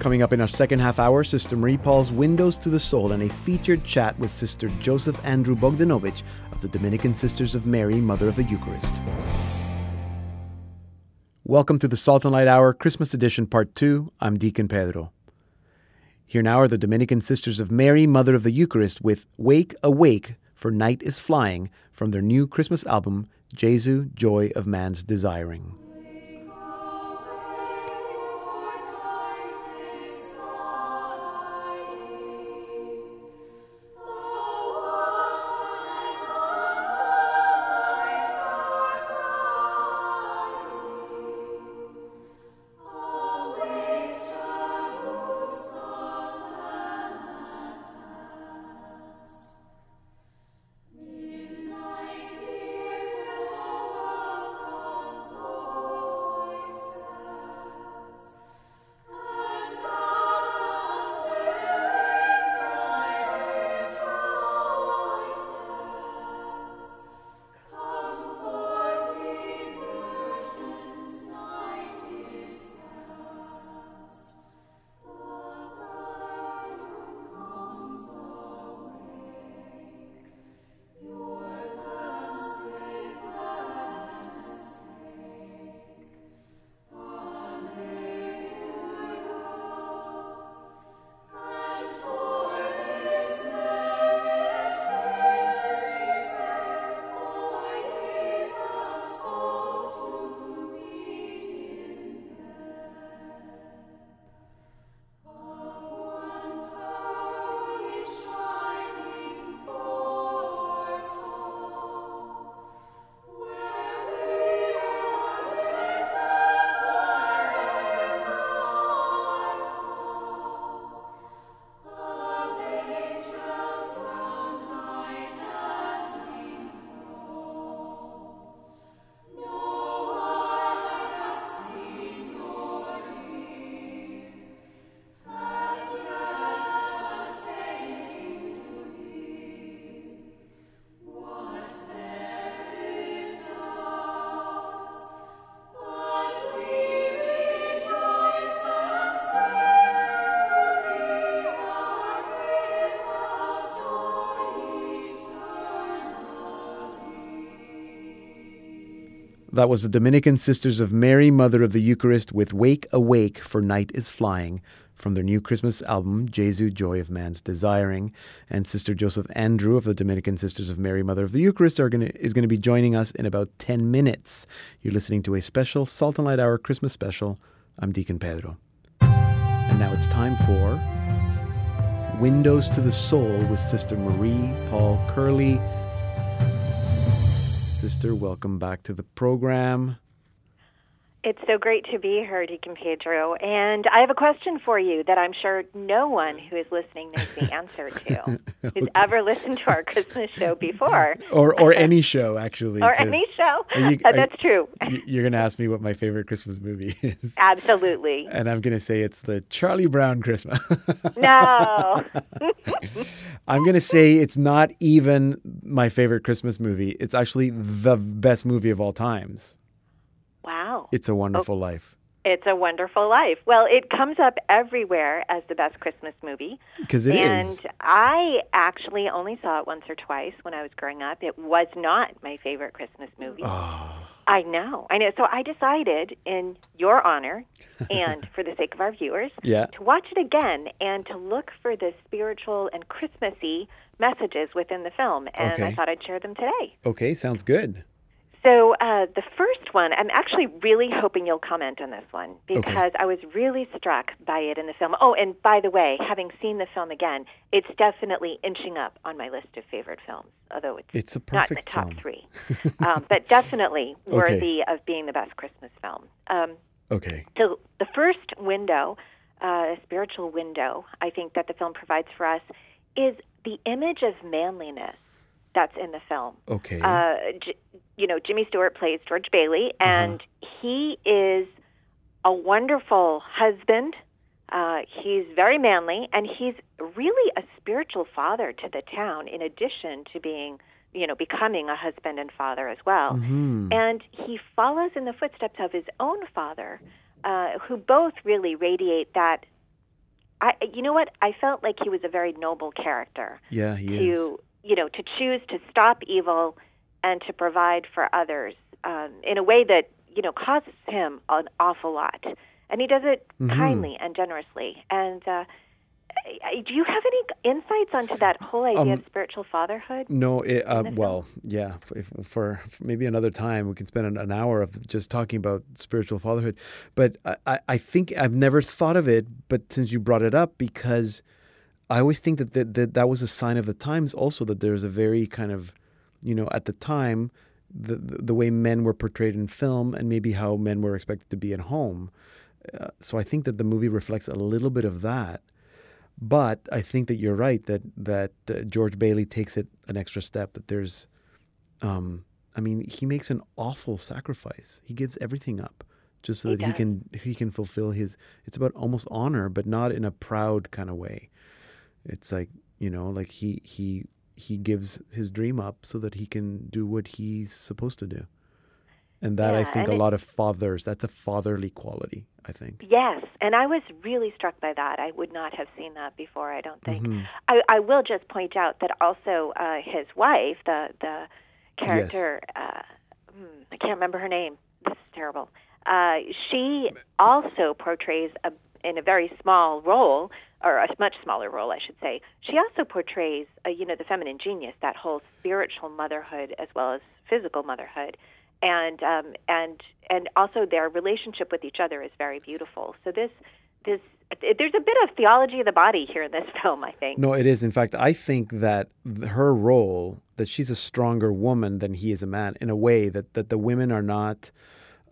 Coming up in our second half hour, Sister Marie Paul's Windows to the Soul and a featured chat with Sister Joseph Andrew Bogdanowicz of the Dominican Sisters of Mary, Mother of the Eucharist. Welcome to the Salt and Light Hour, Christmas edition, part two. I'm Deacon Pedro. Here now are the Dominican Sisters of Mary, Mother of the Eucharist, with Wake Awake for Night is Flying from their new Christmas album, Jesu, Joy of Man's Desiring. That was the Dominican Sisters of Mary, Mother of the Eucharist, with Wake Awake for Night is Flying from their new Christmas album, Jesu, Joy of Man's Desiring. And Sister Joseph Andrew of the Dominican Sisters of Mary, Mother of the Eucharist, gonna, is going to be joining us in about 10 minutes. You're listening to a special Salt and Light Hour Christmas special. I'm Deacon Pedro. And now it's time for Windows to the Soul with Sister Marie Paul Curley. Sister, welcome back to the program. It's so great to be here, Deacon Pedro. And I have a question for you that I'm sure no one who is listening knows the answer to, who's ever listened to our Christmas show before. Or, or any show, actually. or any show. you- Uh, are- That's true. you- You're going to ask me what my favorite Christmas movie is. Absolutely. And I'm going to say it's the Charlie Brown Christmas. No. I'm going to say it's not even my favorite Christmas movie. It's actually the best movie of all times. Wow. It's a Wonderful oh, Life. It's a wonderful life. Well, it comes up everywhere as the best Christmas movie. Because it and is. I actually only saw it once or twice when I was growing up. It was not my favorite Christmas movie. Oh, I know. I know. So I decided, in your honor and for the sake of our viewers, Yeah. to watch it again and to look for the spiritual and Christmassy messages within the film. And I thought I'd share them today. okay. Sounds good. So uh, the first one, I'm actually really hoping you'll comment on this one because I was really struck by it in the film. Oh, and by the way, having seen the film again, it's definitely inching up on my list of favorite films, although it's, It's a not in the top film. three, um, but definitely Okay. worthy of being the best Christmas film. Um, Okay. so the first window, uh, spiritual window, I think that the film provides for us is the image of manliness that's in the film. Okay. Uh, J- you know, Jimmy Stewart plays George Bailey, and he is a wonderful husband. Uh, he's very manly, and he's really a spiritual father to the town, in addition to being, you know, becoming a husband and father as well. Mhm. And he follows in the footsteps of his own father, uh, who both really radiate that I, you know what? I felt like he was a very noble character Yeah, he is. You know, to choose to stop evil and to provide for others um, in a way that you know costs him an awful lot, and he does it Mhm. kindly and generously. And uh, do you have any insights onto that whole idea Um, of spiritual fatherhood? No, it, uh, well, yeah. If, for, for maybe another time, we can spend an, an hour of just talking about spiritual fatherhood. But I, I think I've never thought of it. But since you brought it up, because I always think that that, that that was a sign of the times. Also, that there's a very kind of, you know, at the time, the the, way men were portrayed in film, and maybe how men were expected to be at home. Uh, so I think that the movie reflects a little bit of that. But I think that you're right that that uh, George Bailey takes it an extra step. That there's, um, I mean, he makes an awful sacrifice. He gives everything up just so He that he can he can fulfill his. It's about almost honor, but not in a proud kind of way. It's like you know, like he he he gives his dream up so that he can do what he's supposed to do. And that I think a lot of fathers. That's a fatherly quality. I think. Yes, and I was really struck by that. I would not have seen that before. I don't think. Mhm. I, I will just point out that also uh, his wife, the the character, uh, hmm, I can't remember her name. This is terrible. Uh, she also portrays a in a very small role, or a much smaller role, I should say. She also portrays, uh, you know, the feminine genius, that whole spiritual motherhood as well as physical motherhood, and um, and and also their relationship with each other is very beautiful. So this this there's a bit of theology of the body here in this film, I think. No, it is. In fact, I think that her role, that she's a stronger woman than he is a man, in a way that that the women are not.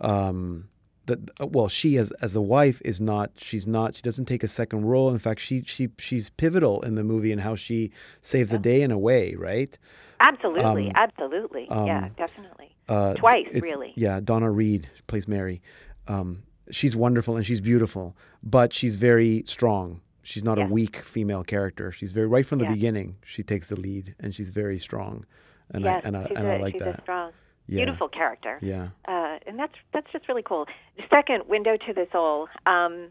Um, that well, she as as the wife is not. She's not. She doesn't take a second role. In fact, she she she's pivotal in the movie and how she saves the day in a way, right? Absolutely, Um, absolutely. yeah, um, definitely. Uh, Twice, really. Yeah, Donna Reed plays Mary. Um, she's wonderful and she's beautiful, but she's very strong. She's not Yes. a weak female character. She's very right from the Yeah. beginning. She takes the lead and she's very strong, and yes, I and I and a, I like she's that. a strong, Yeah. beautiful character. Yeah. Uh, and that's that's just really cool. The second window to the soul. Um,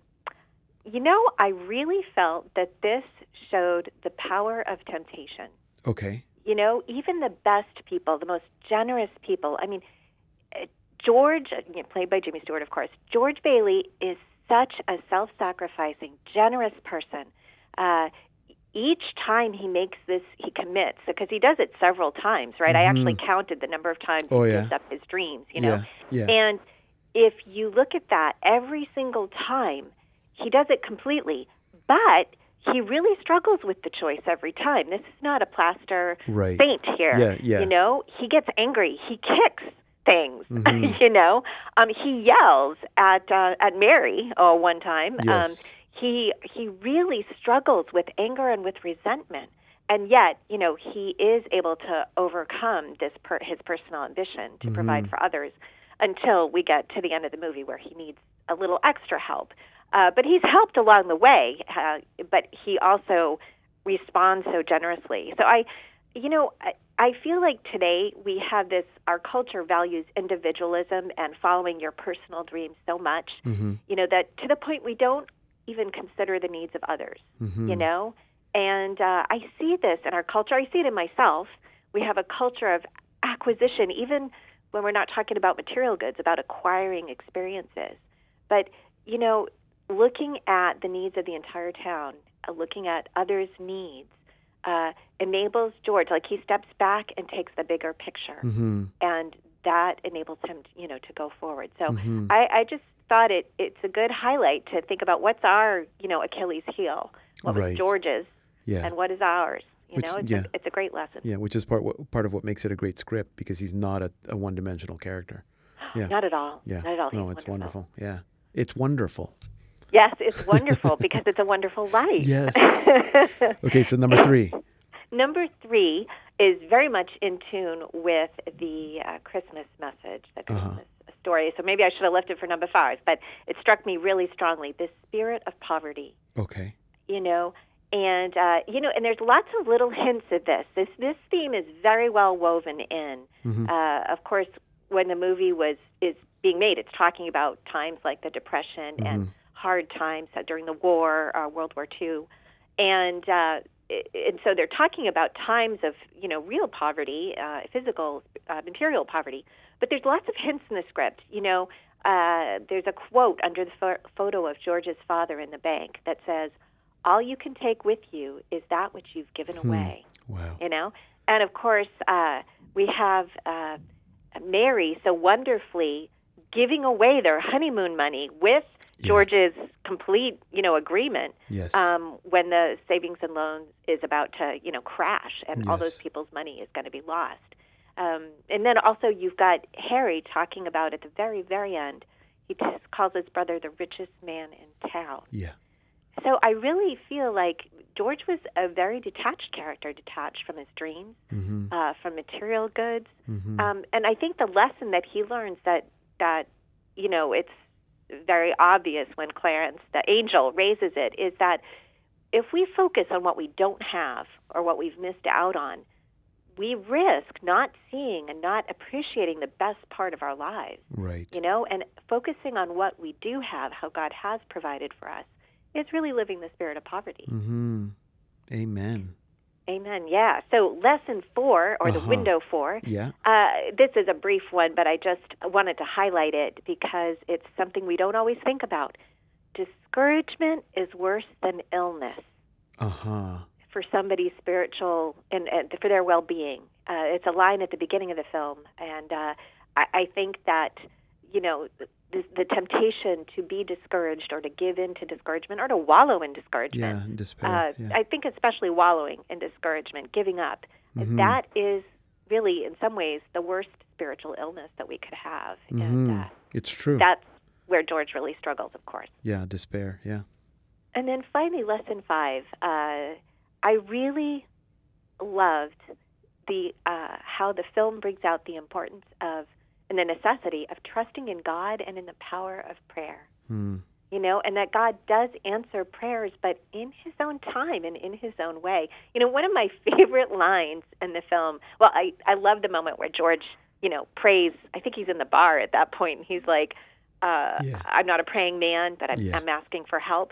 you know, I really felt that this showed the power of temptation. Okay. You know, even the best people, the most generous people. I mean, uh, George, uh, you know, played by Jimmy Stewart, of course. George Bailey is such a self-sacrificing, generous person. Uh, each time he makes this, he commits because he does it several times, right? I actually Mhm. counted the number of times Oh, he yeah. gives up his dreams. You know, Yeah. Yeah. and if you look at that every single time, he does it completely, but he really struggles with the choice every time. This is not a plaster Right. saint here. Yeah, yeah. You know, he gets angry. He kicks things. Mhm. you know, um, he yells at uh, at Mary uh, one time. Um, Yes. He he really struggles with anger and with resentment. And yet, you know, he is able to overcome this per, his personal ambition to provide Mhm. for others until we get to the end of the movie where he needs a little extra help. Uh, but he's helped along the way, uh, but he also responds so generously. So I, you know, I, I feel like today we have this, our culture values individualism and following your personal dreams so much, Mm-hmm. you know, that to the point we don't even consider the needs of others, Mm-hmm. you know? And uh, I see this in our culture. I see it in myself. We have a culture of acquisition, even when we're not talking about material goods, about acquiring experiences. But, you know, looking at the needs of the entire town, uh, looking at others' needs, uh, enables George, like he steps back and takes the bigger picture. Mm-hmm. And that enables him, you know, to go forward. So Mhm. I, I just thought it it's a good highlight to think about what's our, you know, Achilles heel, what Right. was George's, Yeah. and what is ours. You Which- know, it's, yeah. a, it's a great lesson. Yeah, which is part part of what makes it a great script because he's not a, a one dimensional character. Yeah. Not at all. Yeah. Not at all. No, He's it's wonderful. Yeah. It's wonderful. Yes, it's wonderful because it's a wonderful life. Yes. Okay, so number three. Number three is very much in tune with the uh, Christmas message, the Uh-huh. Story. So maybe I should have left it for number five, but it struck me really strongly. The spirit of poverty, Okay. you know, and uh, you know, and there's lots of little hints of this. This this theme is very well woven in. Mhm. Uh, of course, when the movie was is being made, it's talking about times like the Depression and hard times uh, during the war, uh, World War II, and uh, and so they're talking about times of you know real poverty, uh, physical, uh, material poverty. But there's lots of hints in the script. You know, uh, there's a quote under the pho- photo of George's father in the bank that says, "All you can take with you is that which you've given away." Wow. you know and of course uh, we have uh, mary so wonderfully giving away their honeymoon money with Yeah. george's complete you know agreement Yes. um, when the savings and loans is about to you know crash and all those people's money is going to be lost um, and then also you've got harry talking about at the very very end he just calls his brother the richest man in town yeah. so I really feel like George was a very detached character, detached from his dreams, Mm-hmm. uh, from material goods, Mm-hmm. um, and I think the lesson that he learns that that you know it's very obvious when Clarence, the angel, raises it is that if we focus on what we don't have or what we've missed out on, we risk not seeing and not appreciating the best part of our lives right. you know, and focusing on what we do have, how God has provided for us, is really living the spirit of poverty. Mm-hmm. Amen. Amen. Yeah. So, lesson four, or the Uh-huh. window four, Yeah. uh, this is a brief one, but I just wanted to highlight it because it's something we don't always think about. Discouragement is worse than illness Uh huh. For somebody's spiritual and, and for their well-being. Uh, it's a line at the beginning of the film, and uh, I, I think that you know the, the temptation to be discouraged or to give in to discouragement or to wallow in discouragement. Yeah. Despair. Uh, yeah. I think especially wallowing in discouragement, giving up. Mhm. That is really, in some ways, the worst spiritual illness that we could have, and Mhm. uh, it's true. that's where George really struggles, of course. yeah. Despair. Yeah. And then finally, lesson five. Uh, I really loved the uh, how the film brings out the importance of and the necessity of trusting in God and in the power of prayer. Hmm. You know, and that God does answer prayers, but in His own time and in His own way. You know, one of my favorite lines in the film. Well, I I love the moment where George, you know, prays. I think he's in the bar at that point, and he's like, uh, Yeah. "I'm not a praying man, but I'm, Yeah. I'm asking for help."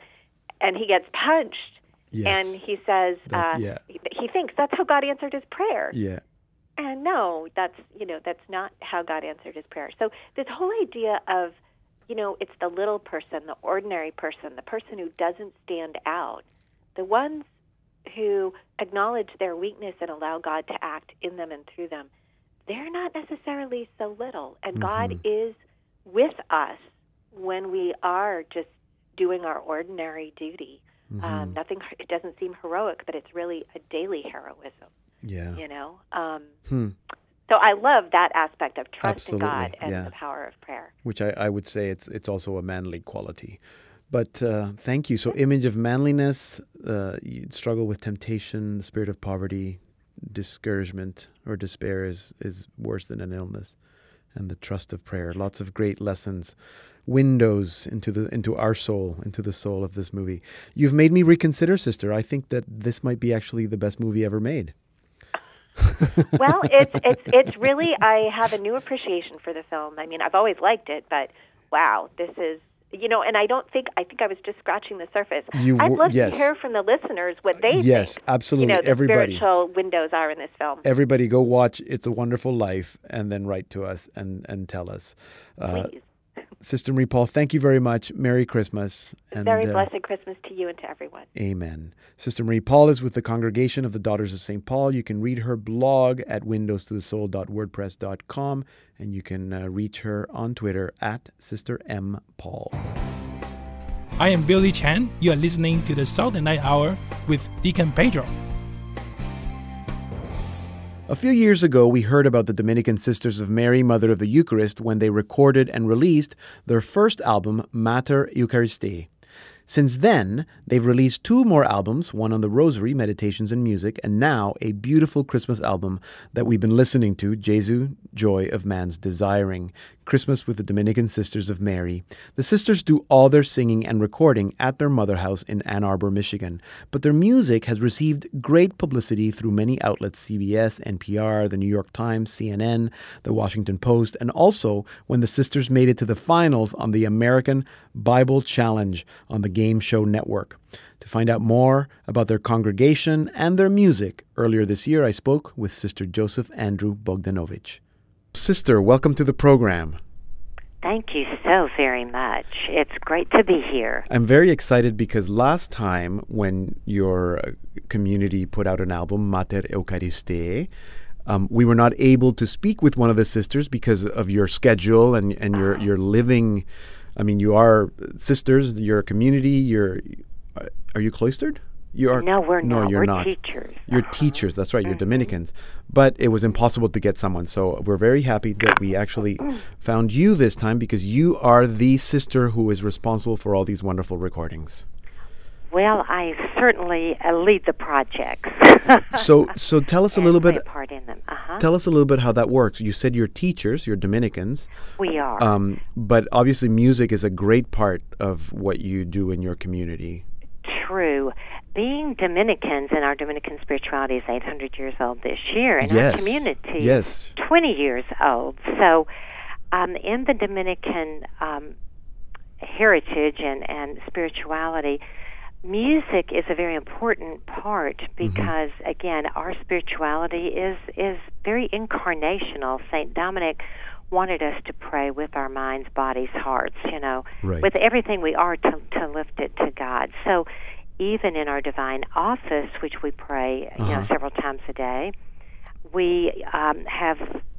And he gets punched, Yes. and he says, That- uh, yeah. he, he thinks that's how God answered his prayer. yeah. And no, that's you know that's not how God answered his prayer. So this whole idea of, you know, it's the little person, the ordinary person, the person who doesn't stand out, the ones who acknowledge their weakness and allow God to act in them and through them, they're not necessarily so little. And God is with us when we are just doing our ordinary duty. Um, nothing. It doesn't seem heroic, but it's really a daily heroism Yeah. you know um, Hmm. so i love that aspect of trust in god Absolutely, and yeah. the power of prayer Which I, I would say it's it's also a manly quality. But uh, thank you. So, image of manliness, uh, you struggle with temptation, the spirit of poverty, discouragement or despair is, is worse than an illness, and the trust of prayer. Lots of great lessons, windows into the into our soul, into the soul of this movie. You've made me reconsider, sister. I think that this might be actually the best movie ever made. well it's it's it's really i have a new appreciation for the film i mean i've always liked it but wow this is you know and i don't think i think i was just scratching the surface You i'd love yes. to hear from the listeners what they yes, think absolutely. you know the Everybody. spiritual windows are in this film everybody go watch It's a Wonderful Life and then write to us and, and tell us. Uh, please Sister Marie Paul, thank you very much. Merry Christmas. And, very uh, blessed christmas to you and to everyone Amen. Sister Marie Paul is with the Congregation of the Daughters of St. Paul. You can read her blog at windowstothesoul.wordpress.com and you can uh, reach her on Twitter at Sister M. Paul. I am Billy Chan. You are listening to the Salt and Light Hour with Deacon Pedro. A few years ago, we heard about the Dominican Sisters of Mary, Mother of the Eucharist, when they recorded and released their first album, Mater Eucharistiae. Since then, they've released two more albums, one on the Rosary, Meditations and Music, and now a beautiful Christmas album that we've been listening to, Jesu, Joy of Man's Desiring. Christmas with the Dominican Sisters of Mary. The sisters do all their singing and recording at their mother house in Ann Arbor, Michigan, but their music has received great publicity through many outlets CBS, NPR, the New York Times, CNN, the Washington Post, and also when the sisters made it to the finals on the American Bible Challenge on the Game Show Network. To find out more about their congregation and their music, earlier this year I spoke with Sister Joseph Andrew Bogdanowicz. Sister, welcome to the program. Thank you so very much. It's great to be here. I'm very excited because last time when your uh, community put out an album, Mater Eucharistiae, um, we were not able to speak with one of the sisters because of your schedule and, and your, your living. I mean, you are sisters, you're a community, you're. uh, Are you cloistered? You are. No, we're no, not. you're We're not. teachers. You're teachers. That's right. You're Dominicans. But it was impossible to get someone. So we're very happy that we actually found you this time because you are the sister who is responsible for all these wonderful recordings. Well, I certainly uh, lead the projects. So, so tell us a little bit. part in them. Uh-huh. Tell us a little bit how that works. You said you're teachers. You're Dominicans. we are. Um, but obviously, music is a great part of what you do in your community. True. Being Dominicans and our Dominican spirituality is 800 years old this year, and Yes. our community Yes. 20 years old. So, um, in the Dominican um, heritage and, and spirituality, music is a very important part because, again, our spirituality is is very incarnational. Saint Dominic wanted us to pray with our minds, bodies, hearts. You know, Right. with everything we are to to lift it to God. So. Even in our divine office, which we pray, you know, Uh-huh. several times a day, we um, have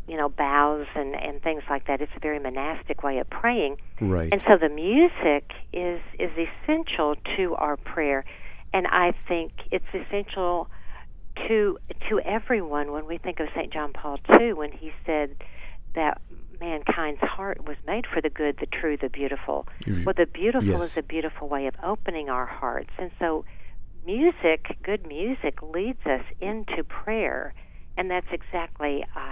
you know bows and and things like that. It's a very monastic way of praying, Right. and so the music is is essential to our prayer, and I think it's essential to to everyone when we think of Saint John Paul II when he said that mankind's heart was made for the good, the true, the beautiful. Well, the beautiful Yes. is a beautiful way of opening our hearts, and so music, good music, leads us into prayer. And that's exactly uh,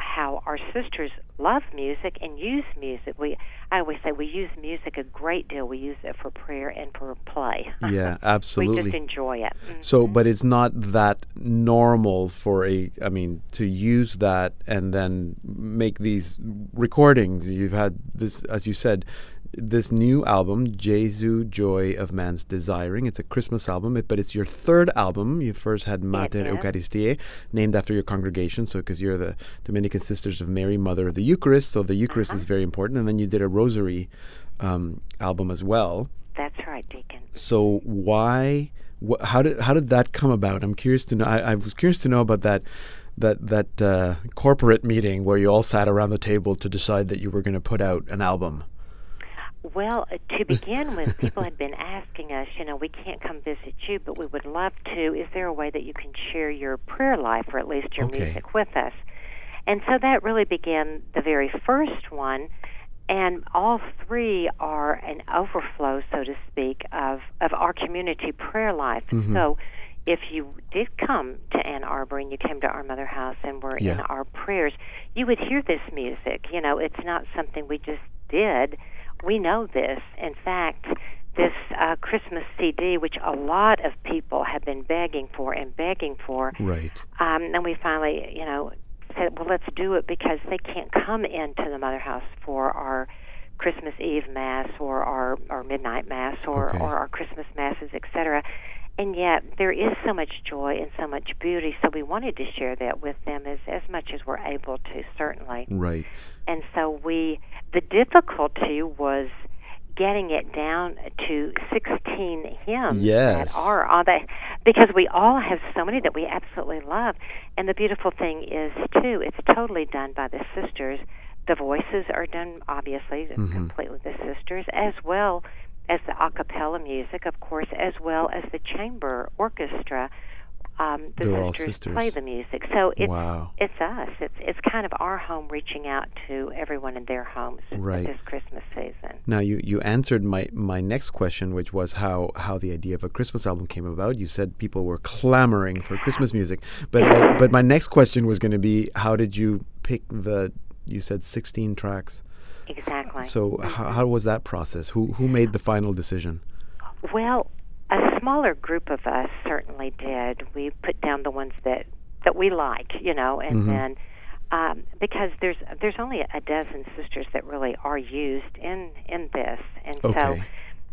our sisters love music and use music. We, I always say, we use music a great deal. We use it for prayer and for play. Yeah, absolutely. we just enjoy it. Mm. So, but it's not that normal for a, I mean, to use that and then make these recordings. You've had this, as you said, this new album, Jesu Joy of Man's Desiring. It's a Christmas album, but it's your third album. You first had Mater is. Eucharistiae, named after your congregation. So, because you're the Dominican Sisters of Mary, Mother of the Eucharist, so the Eucharist Uh-huh. is very important. And then you did a Rosary um, album as well. That's right, Deacon. So why? Wh- how did how did that come about? I'm curious to know. I, I was curious to know about that that that uh, corporate meeting where you all sat around the table to decide that you were going to put out an album. Well, uh, to begin with, people had been asking us, you know, we can't come visit you, but we would love to. Is there a way that you can share your prayer life or at least your Okay. music with us? And so that really began the very first one. And all three are an overflow, so to speak, of, of our community prayer life. Mhm. So if you did come to Ann Arbor and you came to our mother house and were in our prayers, you would hear this music. You know, it's not something we just did. We know this. In fact, this uh, Christmas CD, which a lot of people have been begging for and begging for, Right. um, and we finally, you know, said, well, let's do it because they can't come into the mother house for our Christmas Eve mass or our, our midnight mass or, Okay. or our Christmas masses, etc. And yet there is so much joy and so much beauty, so we wanted to share that with them as as much as we're able to, certainly. Right. And so we, the difficulty was getting it down to 16 hymns Yes. that are on that because we all have so many that we absolutely love. And the beautiful thing is too, it's totally done by the sisters. The voices are done obviously Mhm. completely the sisters as well as the a cappella music, of course, as well as the chamber orchestra. Um, the They're all sisters, play the music, so it's Wow. it's us. It's it's kind of our home reaching out to everyone in their homes Right. this Christmas season. Now you, you answered my, my next question, which was how, how the idea of a Christmas album came about. You said people were clamoring for Christmas music, but I, but my next question was going to be how did you pick the you said sixteen tracks exactly. So how, how was that process? Who who made the final decision? Well, a smaller group of us certainly did. We put down the ones that that we like, you know, and Mhm. then um, because there's there's only a dozen sisters that really are used in in this, and so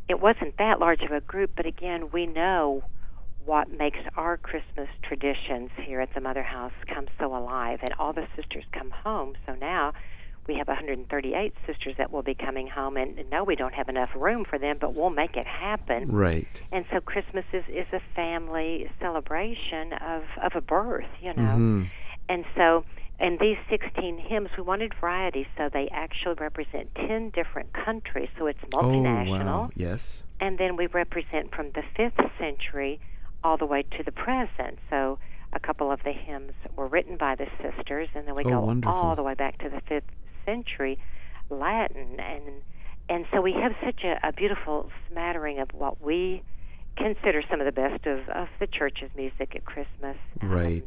it wasn't that large of a group. But again, we know what makes our Christmas traditions here at the Mother House come so alive, and all the sisters come home. So now we have 138 sisters that will be coming home, and no, we don't have enough room for them, but we'll make it happen. Right. And so Christmas is, is a family celebration of, of a birth, you know. Mhm. And so, in these 16 hymns, we wanted variety, so they actually represent 10 different countries, so it's Oh multinational. wow. Yes. And then we represent from the 5th century all the way to the present. So, a couple of the hymns were written by the sisters, and then we Oh, go wonderful. all the way back to the 5th century Latin. And, and so we have such a, a beautiful smattering of what we consider some of the best of, of the church's music at Christmas. Right.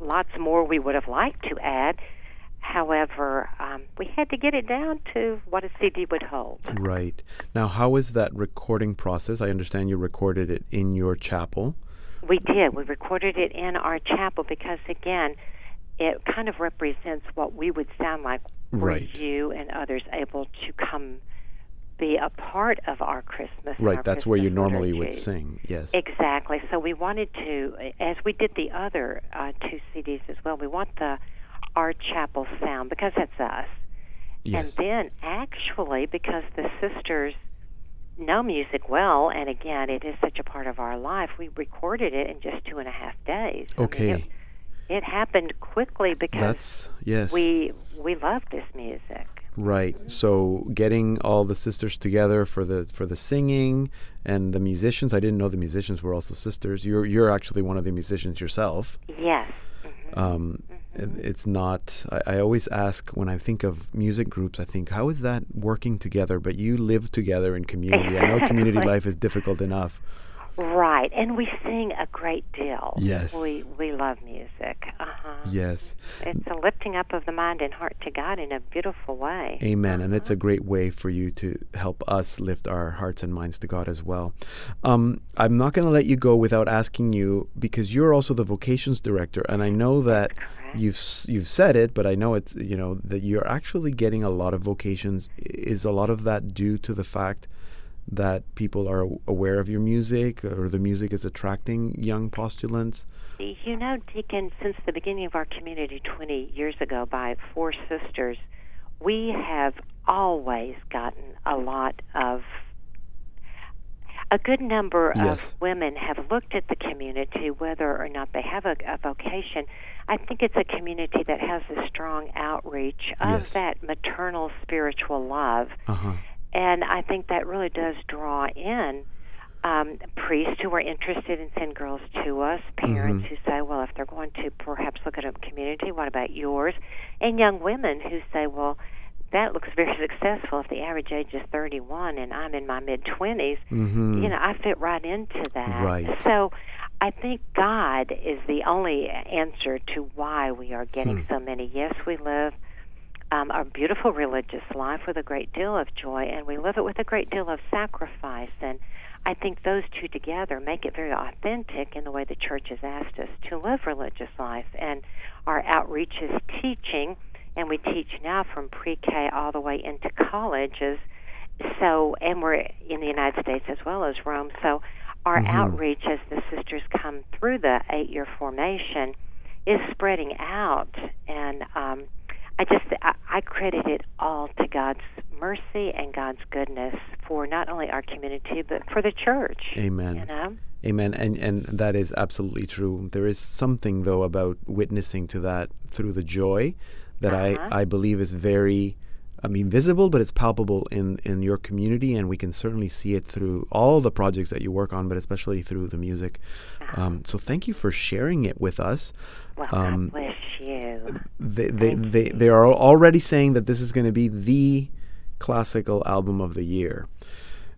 Lots more we would have liked to add. However, um, we had to get it down to what a CD would hold. Right. Now, how is that recording process? I understand you recorded it in your chapel. We did. We recorded it in our chapel because, again, it kind of represents what we would sound like Right. you and others able to come be a part of our Christmas. Right. our That's where you Christmas normally would sing. Yes. Exactly. So we wanted to, as we did the other uh, two CDs as well, we want the our chapel sound because that's us. Yes. And then actually, because the sisters know music well, and again, it is such a part of our life, we recorded it in just two and a half days. I mean, Okay. it, it happened quickly because That's yes. we we love this music. Right. So getting all the sisters together for the for the singing and the musicians. I didn't know the musicians were also sisters. You're you're actually one of the musicians yourself. Yes. Um, it- It's not. I, I always ask when I think of music groups. I think how is that working together? But you live together in community. I know community life is difficult enough. Right, and we sing a great deal. Yes. we we love music. Uh huh. Yes. It's a lifting up of the mind and heart to God in a beautiful way. Amen. And it's a great way for you to help us lift our hearts and minds to God as well. Um, I'm not going to let you go without asking you because you're also the vocations director, and I know that you've you've said it, but I know it's you know that you're actually getting a lot of vocations. Is a lot of that due to the fact that people are aware of your music, or the music is attracting young postulants? You know, Deacon, since the beginning of our community 20 years ago by Four Sisters, we have always gotten a lot of. A good number Yes. of women have looked at the community, whether or not they have a, a vocation. I think it's a community that has a strong outreach of Yes. that maternal spiritual love. Uh huh. And I think that really does draw in um, priests who are interested in sending girls to us, parents Mhm. who say, well, if they're going to perhaps look at a community, what about yours? And young women who say, well, that looks very successful if the average age is 31 and I'm in my mid 20s. Mhm. You know, I fit right into that. Right. So I think God is the only answer to why we are getting Hmm. so many. Yes, we live um, a beautiful religious life with a great deal of joy, and we live it with a great deal of sacrifice. And I think those two together make it very authentic in the way the church has asked us to live religious life. And our outreach is teaching, and we teach now from pre-K all the way into colleges. So, and we're in the United States as well as Rome. So, our Mhm. outreach as the sisters come through the eight-year formation is spreading out, and um, I just I, I credit it all to God's mercy and God's goodness for not only our community but for the church. Amen. You know. Amen. And and that is absolutely true. There is something though about witnessing to that through the joy that Uh-huh. I, I believe is very I mean visible, but it's palpable in, in your community and we can certainly see it through all the projects that you work on, but especially through the music. Um, so thank you for sharing it with us. Well, Um, God bless you. they they, they they are already saying that this is going to be the classical album of the year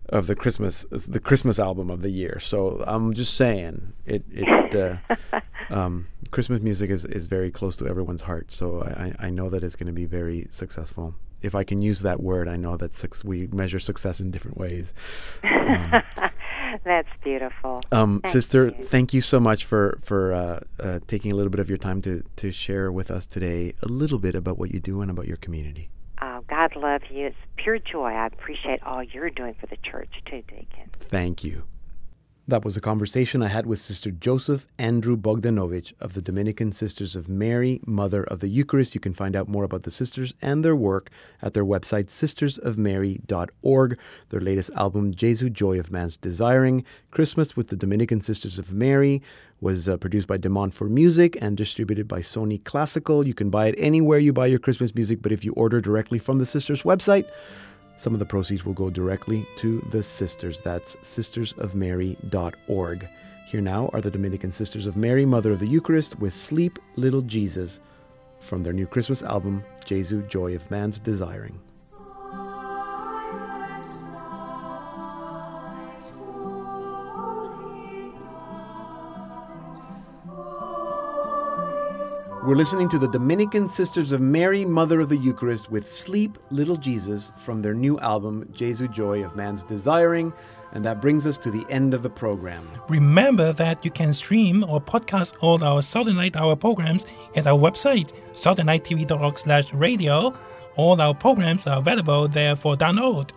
of the Christmas the Christmas album of the year. So I'm just saying it it uh, um, Christmas music is, is very close to everyone's heart. So I, I know that it's going to be very successful. if I can use that word. I know that suc we measure success in different ways. That's beautiful. Um, Thank sister, you. thank you so much for for uh, uh, taking a little bit of your time to to share with us today a little bit about what you do and about your community. Oh, God love you. It's pure joy. I appreciate all you're doing for the church too, Deacon. Thank you. That was a conversation I had with Sister Joseph Andrew Bogdanowicz of the Dominican Sisters of Mary, Mother of the Eucharist. You can find out more about the sisters and their work at their website, sistersofmary.org. Their latest album, Jesu Joy of Man's Desiring, Christmas with the Dominican Sisters of Mary, was uh, produced by De Montfort Music and distributed by Sony Classical. You can buy it anywhere you buy your Christmas music, but if you order directly from the sisters' website, some of the proceeds will go directly to the sisters. That's sistersofmary.org. Here now are the Dominican Sisters of Mary, Mother of the Eucharist, with Sleep Little Jesus from their new Christmas album, Jesu Joy of Man's Desiring. We're listening to the Dominican Sisters of Mary, Mother of the Eucharist, with Sleep Little Jesus from their new album, Jesu Joy of Man's Desiring. And that brings us to the end of the program. Remember that you can stream or podcast all our Salt and Light Hour programs at our website, saltandlighttv.org slash radio. All our programs are available there for download.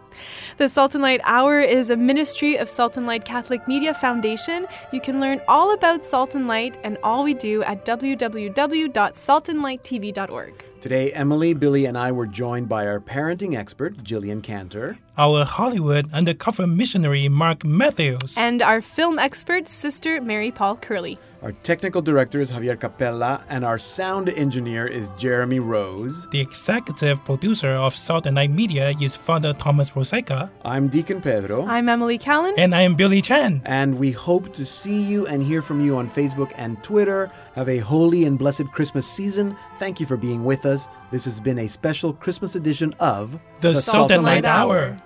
The Salt Light Hour is a ministry of Salt Light Catholic Media Foundation. You can learn all about Salt and Light and all we do at www.saltandlighttv.org. Today, Emily, Billy, and I were joined by our parenting expert, Jillian Cantor. Our Hollywood undercover missionary, Mark Matthews. And our film expert, Sister Mary Paul Curley. Our technical director is Javier Capella, and our sound engineer is Jeremy Rose. The executive producer of Salt and Light Media is Father Thomas Rosica. I'm Deacon Pedro. I'm Emily Callan. And I am Billy Chan. And we hope to see you and hear from you on Facebook and Twitter. Have a holy and blessed Christmas season. Thank you for being with us. This has been a special Christmas edition of The, Salt and Light Hour.